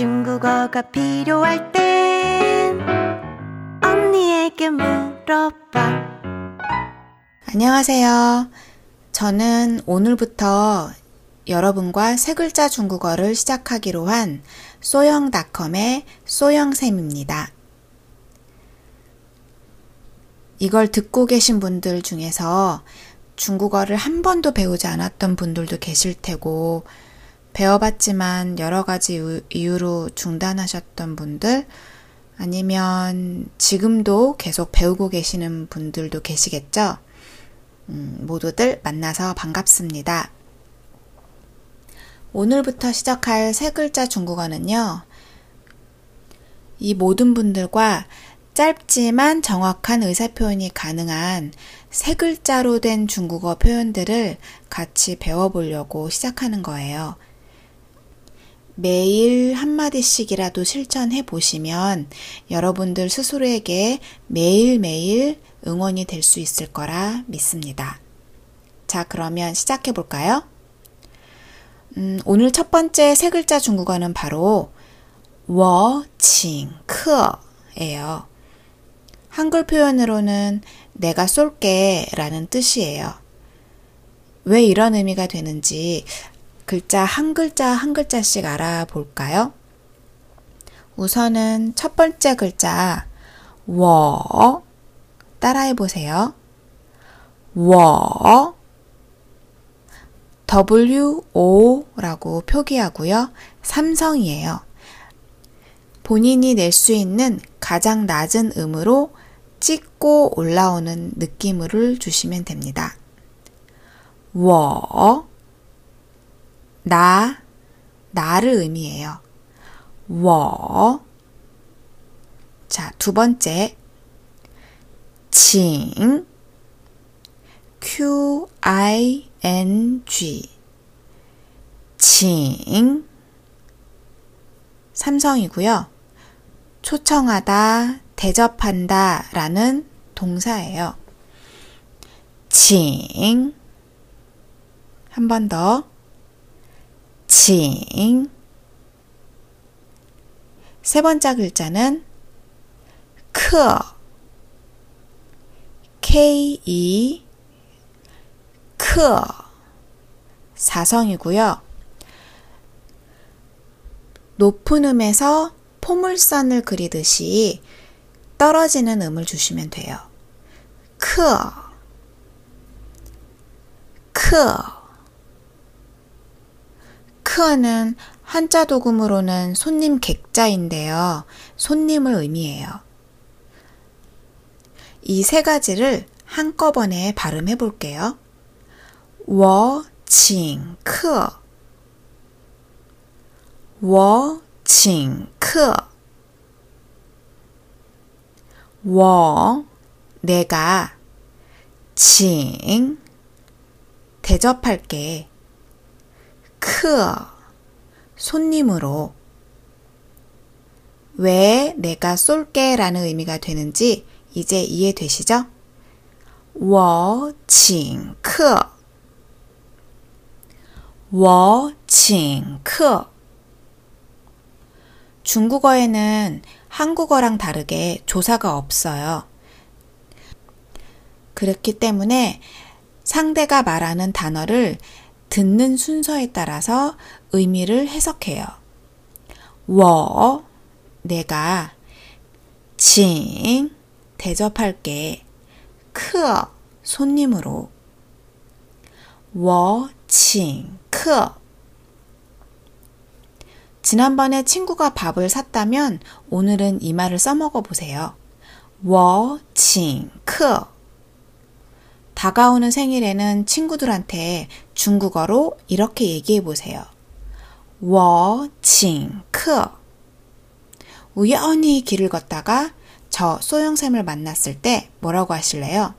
중국어가 필요할 땐 언니에게 물어봐. 안녕하세요. 저는 오늘부터 여러분과 세 글자 중국어를 시작하기로 한 소영닷컴의 소영쌤입니다. 이걸 듣고 계신 분들 중에서 중국어를 한 번도 배우지 않았던 분들도 계실 테고, 배워봤지만 여러 가지 이유로 중단하셨던 분들, 아니면 지금도 계속 배우고 계시는 분들도 계시겠죠? 음, 모두들 만나서 반갑습니다. 오늘부터 시작할 세 글자 중국어는요, 이 모든 분들과 짧지만 정확한 의사표현이 가능한 세 글자로 된 중국어 표현들을 같이 배워보려고 시작하는 거예요. 매일 한마디씩이라도 실천해 보시면 여러분들 스스로에게 매일매일 응원이 될 수 있을 거라 믿습니다. 자, 그러면 시작해 볼까요? 음, 오늘 첫 번째 세 글자 중국어는 바로 워칭크예요. 한글 표현으로는 내가 쏠게 라는 뜻이에요. 왜 이런 의미가 되는지 글자 한 글자 한 글자씩 알아볼까요? 우선은 첫 번째 글자 워 따라해 보세요. 워 WO라고 표기하고요. 삼성이에요. 본인이 낼 수 있는 가장 낮은 음으로 찍고 올라오는 느낌을 주시면 됩니다. 워, 나, 나를 의미해요. 워. 자, 두 번째. 칭, Q, I, N, G. 칭. 삼성이고요. 초청하다, 대접한다 라는 동사예요. 칭. 한 번 더. 칭. 세 번째 글자는 크. K-E. 크. 사성이고요. 높은 음에서 포물선을 그리듯이 떨어지는 음을 주시면 돼요. 크, 크. 크는 한자 도금으로는 손님 객자인데요. 손님을 의미해요. 이 세 가지를 한꺼번에 발음해 볼게요. 워, 칭, 크. 워, 칭, 크. 我 내가 请 대접할게. 크 손님으로 왜 내가 쏠게 라는 의미가 되는지 이제 이해되시죠? 我请客我请客 중국어에는 한국어랑 다르게 조사가 없어요. 그렇기 때문에 상대가 말하는 단어를 듣는 순서에 따라서 의미를 해석해요. 我, 내가, 请, 대접할게, 客, 손님으로. 我, 请, 客. 지난번에 친구가 밥을 샀다면 오늘은 이 말을 써먹어 보세요. 我, 请, 客. 다가오는 생일에는 친구들한테 중국어로 이렇게 얘기해 보세요. 我请客 우연히 길을 걷다가 저 소영샘을 만났을 때 뭐라고 하실래요?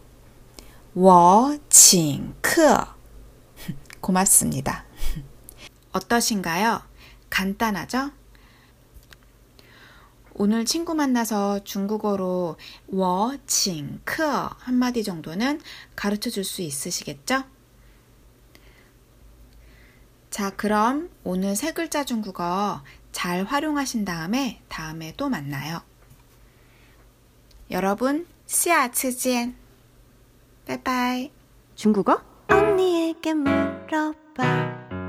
我请客 고맙습니다. 어떠신가요? 간단하죠? 오늘 친구 만나서 중국어로 워칭크 한마디 정도는 가르쳐 줄 수 있으시겠죠? 자, 그럼 오늘 세 글자 중국어 잘 활용하신 다음에 다음에 또 만나요. 여러분, 시아츠젠. 빠이빠이. 중국어? 언니에게 물어봐.